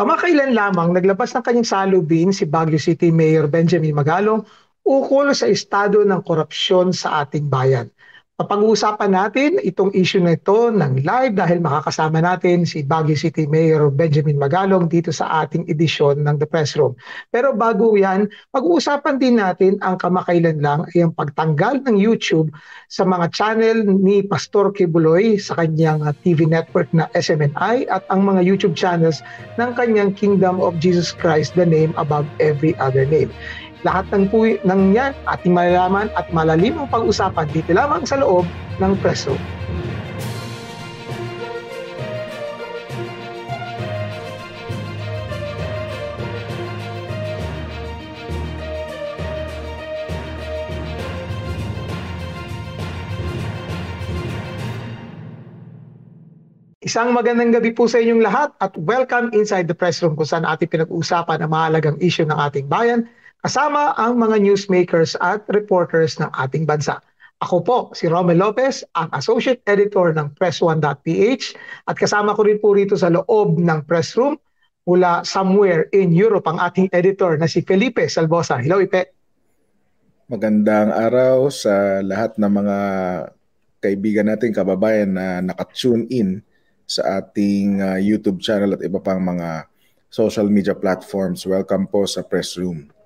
Kamakailan lamang naglabas ng kanyang salubin si Baguio City Mayor Benjamin Magalong ukol sa estado ng korupsyon sa ating bayan. Papag-uusapan natin itong issue na ito ng live dahil makakasama natin si Baguio City Mayor Benjamin Magalong dito sa ating edisyon ng The Press Room. Pero bago yan, pag-uusapan din natin ang kamakailan lang ay ang pagtanggal ng YouTube sa mga channel ni Pastor Kibuloy sa kanyang TV network na SMNI at ang mga YouTube channels ng kanyang Kingdom of Jesus Christ, the name above every other name. Lahat ng, puwi, ng yan ating malalaman at malalim ang pag-usapan dito lamang sa loob ng preso. Isang magandang gabi po sa inyong lahat at welcome inside the press room kung saan ating pinag-uusapan ang mahalagang issue ng ating bayan kasama ang mga newsmakers at reporters ng ating bansa. Ako po, si Romel Lopez, ang Associate Editor ng Press1.ph at kasama ko rin po rito sa loob ng press room mula somewhere in Europe ang ating editor na si Felipe Salvosa. Hello, Ipe. Magandang araw sa lahat ng mga kaibigan natin, kababayan na nakatune in sa ating uh, YouTube channel at iba pang mga social media platforms. Welcome po sa Press Room.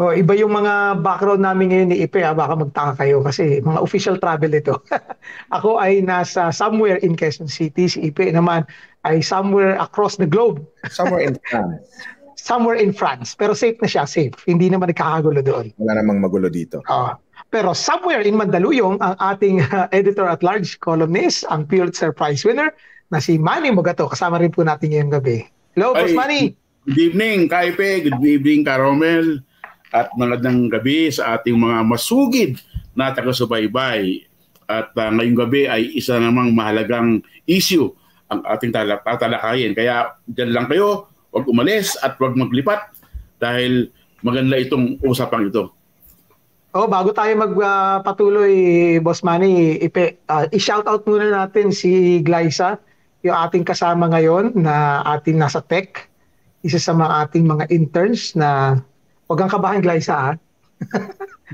Oh, iba yung mga background namin ngayon ni Ipe, ah, baka magtaka kayo kasi mga official travel ito. Ako ay nasa somewhere in Quezon City, si Ipe naman ay somewhere across the globe. Somewhere in France. somewhere in France, pero safe na siya, safe. Hindi naman nagkakagulo doon. Wala namang magulo dito. Uh, pero somewhere in Mandaluyong, ang ating uh, editor-at-large columnist, ang Pulitzer Prize winner, na si Manny Mugato. Kasama rin po natin ngayong gabi. Hello, Boss Manny! Good evening, Kaipe. Good evening, Karomel at magandang gabi sa ating mga masugid na taga-subaybay. At uh, ngayong gabi ay isa namang mahalagang issue ang ating tatalakayin. Kaya dyan lang kayo, huwag umalis at huwag maglipat dahil maganda itong usapang ito. Oh, bago tayo magpatuloy, uh, Boss Manny, ipe, uh, i-shout out muna natin si Glyza, yung ating kasama ngayon na ating nasa tech, isa sa mga ating mga interns na Huwag kang kabahan, Glyza, ha?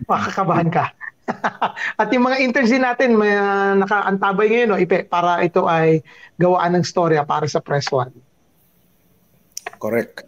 Makakabahan ka. At yung mga interns din natin, may uh, nakaantabay ngayon, no, ipe, para ito ay gawaan ng storya para sa Press One. Correct.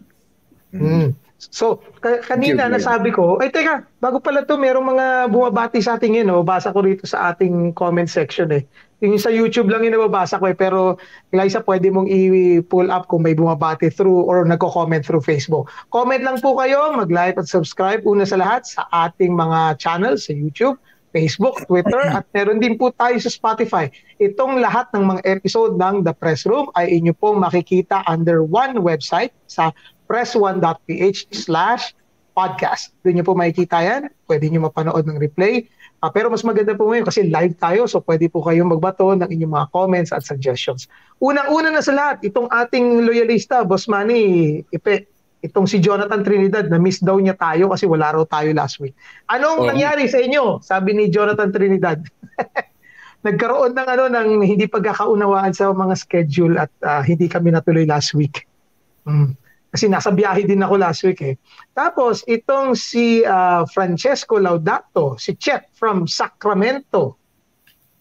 Mm. Mm. So, ka- kanina nasabi ko, ay teka, bago pala to, merong mga bumabati sa ating yun, no? basa ko rito sa ating comment section eh. Yung sa YouTube lang yung nababasa ko eh, pero Eliza, pwede mong i-pull up kung may bumabati through or nagko-comment through Facebook. Comment lang po kayo, mag-like at subscribe una sa lahat sa ating mga channels sa YouTube, Facebook, Twitter, at meron din po tayo sa Spotify. Itong lahat ng mga episode ng The Press Room ay inyo pong makikita under one website sa press1.ph slash podcast. Doon nyo po makikita yan. Pwede nyo mapanood ng replay Uh, pero mas maganda po ngayon kasi live tayo so pwede po kayong magbato ng inyong mga comments at suggestions. Unang-una na sa lahat, itong ating loyalista, Boss Manny, ipe, itong si Jonathan Trinidad na miss daw niya tayo kasi wala raw tayo last week. Anong oh. nangyari sa inyo? Sabi ni Jonathan Trinidad. Nagkaroon ng ano ng hindi pagkakaunawaan sa mga schedule at uh, hindi kami natuloy last week. Mm. Kasi nasa biyahe din ako last week eh. Tapos itong si uh, Francesco Laudato, si Chet from Sacramento.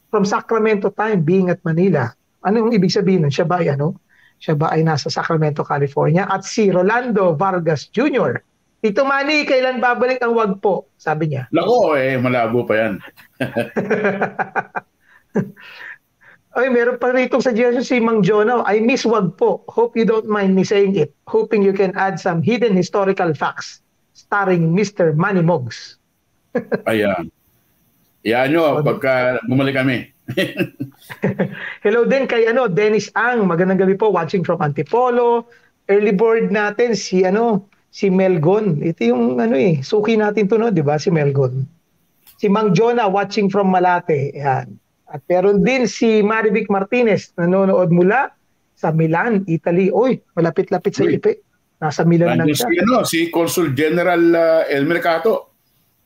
From Sacramento time being at Manila. Ano yung ibig sabihin nun? Siya ba ay ano? Siya ba ay nasa Sacramento, California? At si Rolando Vargas Jr. Tito Manny, kailan babalik ang wag po? Sabi niya. Lako eh, malabo pa yan. Ay, meron pa rito sa suggestion si Mang Jono. I miss wag po. Hope you don't mind me saying it. Hoping you can add some hidden historical facts starring Mr. Manny Mogs. Ayan. Yan nyo, pagka bumalik kami. Hello din kay ano, Dennis Ang. Magandang gabi po, watching from Antipolo. Early board natin si ano, si Melgon. Ito yung ano eh, suki natin to no, 'di ba? Si Melgon. Si Mang Jonah watching from Malate. Yan. At meron din si Marivic Martinez, nanonood mula sa Milan, Italy. Oy, malapit-lapit sa Ipe. Nasa Milan na siya. Si, ano, si Consul General uh, El Mercato.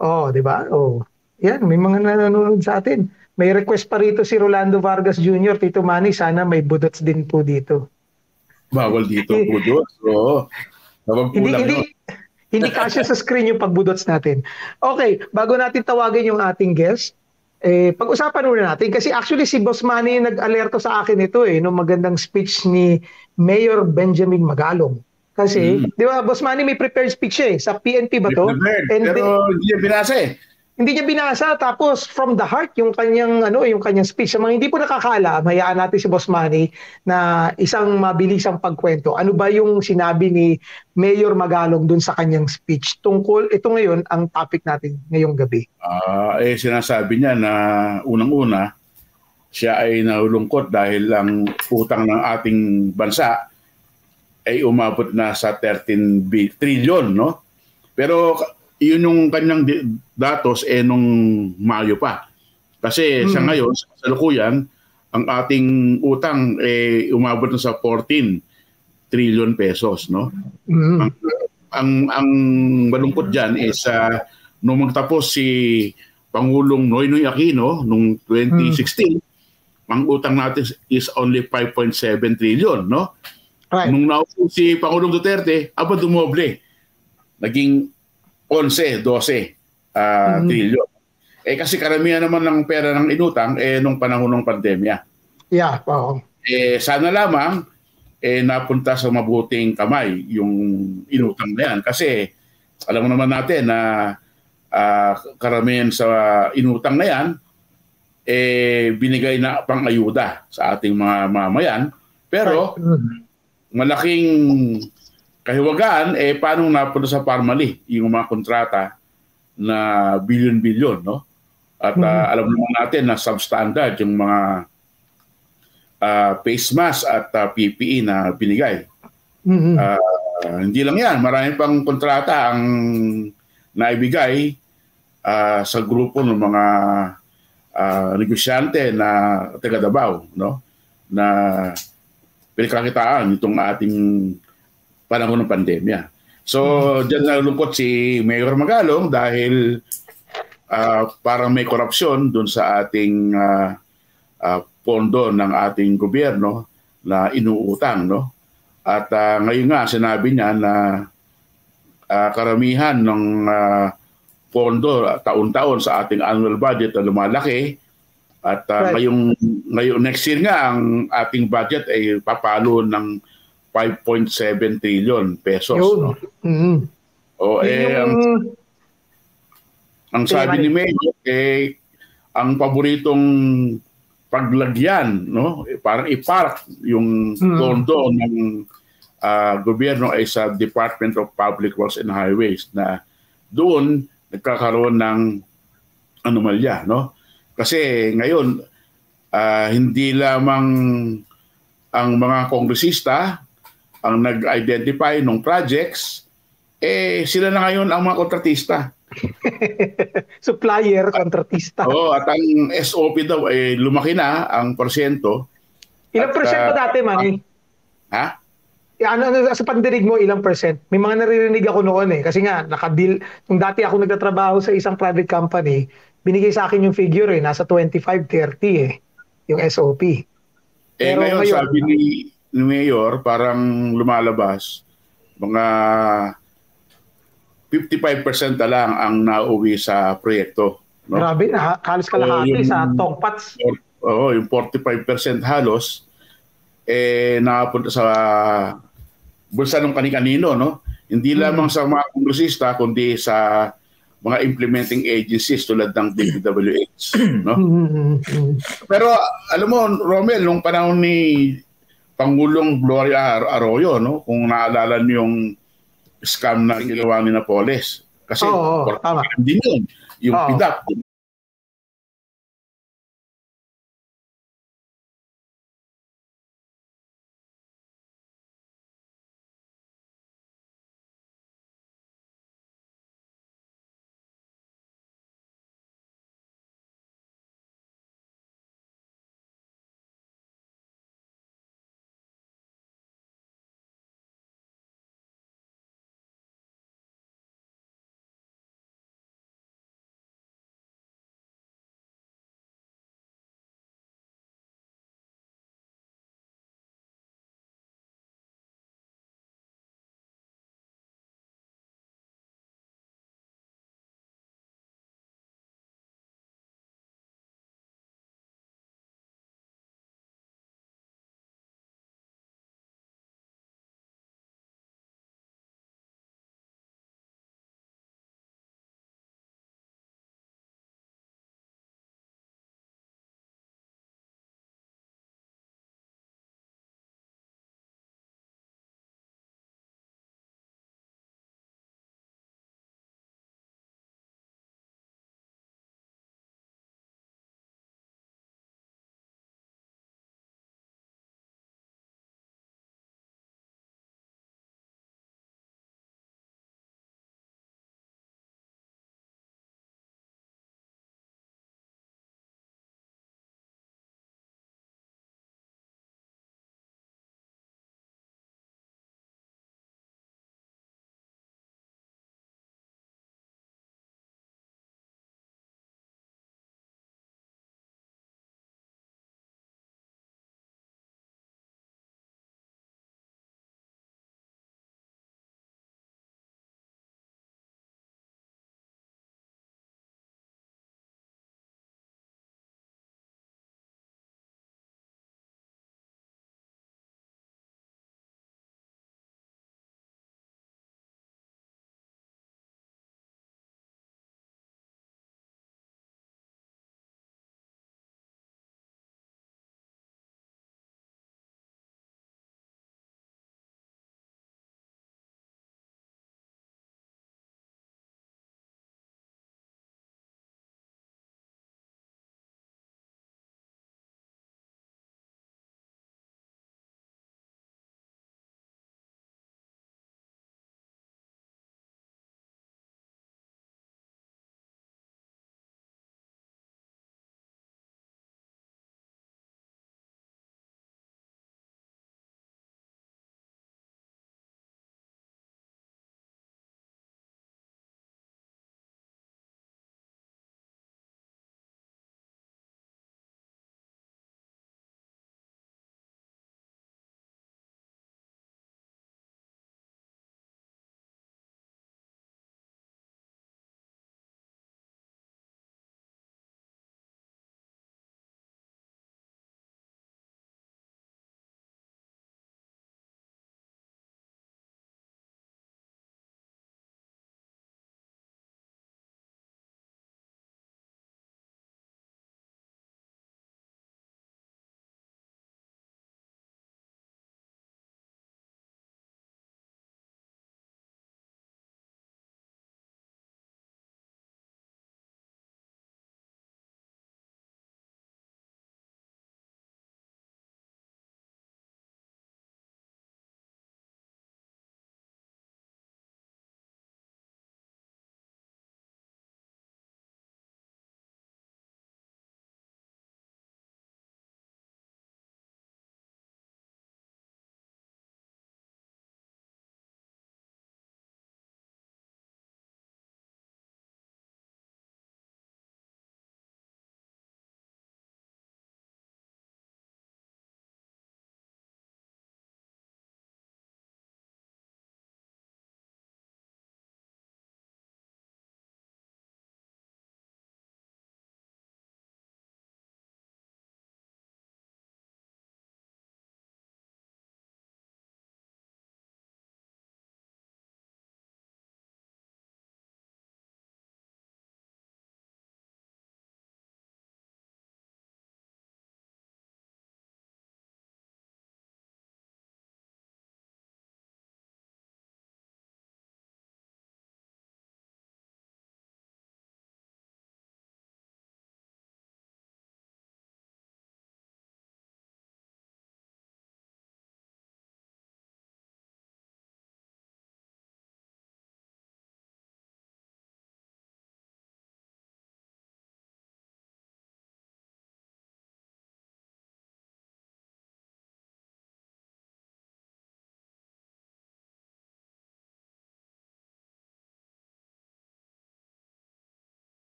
Oh, di ba? Oh. Yan, may mga nanonood sa atin. May request pa rito si Rolando Vargas Jr., Tito Manny, sana may budots din po dito. Bawal dito budots. Oo. Hindi, hindi, hindi kasya sa screen yung pagbudots natin. Okay, bago natin tawagin yung ating guest, eh, pag-usapan muna natin kasi actually si Boss Manny nag-alerto sa akin ito eh, nung magandang speech ni Mayor Benjamin Magalong. Kasi, Mm. di ba, Boss Manny may prepared speech eh. Sa PNP ba to? Prepared, And Pero hindi niya binasa eh. Hindi niya binasa. Tapos from the heart yung kanyang ano yung kanyang speech sa mga hindi po nakakala hayaan natin si Boss Manny na isang mabilisang pagkwento. Ano ba yung sinabi ni Mayor Magalong dun sa kanyang speech tungkol ito ngayon ang topic natin ngayong gabi? Ah, eh sinasabi niya na unang-una siya ay nalulungkot dahil ang utang ng ating bansa ay umabot na sa 13 bi- trillion, no? Pero yun yung kanyang datos eh nung Mayo pa. Kasi sa Mm. ngayon, sa kasalukuyan, ang ating utang eh umabot na sa 14 trillion pesos, no? mm. ang ang malungkot diyan is uh, nung magtapos si Pangulong Noynoy Aquino nung 2016 ang utang natin is only 5.7 trillion no right nung naupo si Pangulong Duterte aba dumoble naging 11 12 ah, Mhm. trillion eh kasi karamihan naman ng pera ng inutang eh nung panahon ng pandemya yeah oo eh sana lamang eh napunta sa mabuting kamay yung inutang na yan kasi alam mo naman natin na ah, karamihan sa inutang na yan eh binigay na pang-ayuda sa ating mga mamayan pero Right. Mm. malaking kahiwagaan eh paano napunta sa Parmali yung mga kontrata na billion-billion no at ah, Mhm. alam naman natin na substandard yung mga ah, face mask at ah, PPE na binigay Mhm. Ah, hindi lang yan marami pang kontrata ang naibigay ah, sa grupo ng mga ah, negosyante na taga Davao no na pinagkakitaan itong ating panahon ng pandemya. So, diyan nalulungkot si Mayor Magalong dahil ah, parang may korupsyon dun sa ating ah, ah, pondo ng ating gobyerno na inuutang, no? At ah, ngayon nga sinabi niya na ah, karamihan ng ah, pondo taon-taon sa ating annual budget na lumalaki at ah, Right. ngayong ngayon next year nga ang ating budget ay papalo ng 5.7 trillion pesos. yun No? Mhm. O eh ang, yung ang sabi ni Mayor eh ang paboritong paglagyan no eh, parang i-park yung Hmm. ng ah, gobyerno ay sa Department of Public Works and Highways na doon nagkakaroon ng anomalya no kasi ngayon ah, hindi lamang ang mga kongresista ang nag-identify ng projects eh sila na ngayon ang mga kontratista supplier kontratista Oo, at ang SOP daw ay lumaki na ang porsyento. ilang at, percent ba ah, dati Manny Ha? Eh, ano, ano, sa pandinig mo, ilang percent? May mga naririnig ako noon eh. Kasi nga, nakadeal, nung dati ako nagtatrabaho sa isang private company, binigay sa akin yung figure eh, nasa 25-30 eh, yung SOP. Eh Pero ngayon, ngayon, sabi ni, ni Mayor, parang lumalabas, mga 55% na lang ang nauwi sa proyekto. No? Grabe, ha, halos kalahati yung- sa tongpats. Oo, yung 45% halos, eh, nakapunta sa bulsa ng kani-kanino, no? Hindi Hmm. lamang sa mga kongresista, kundi sa mga implementing agencies tulad ng DPWH, no? Mm, mm, Pero alam mo, Romel, nung panahon ni Pangulong Gloria Ar- Arroyo, no? kung naalala niyo yung scam na ginawa ni Napoles. Kasi oo, por- tama. din yun. Yung Oo. PIDAP,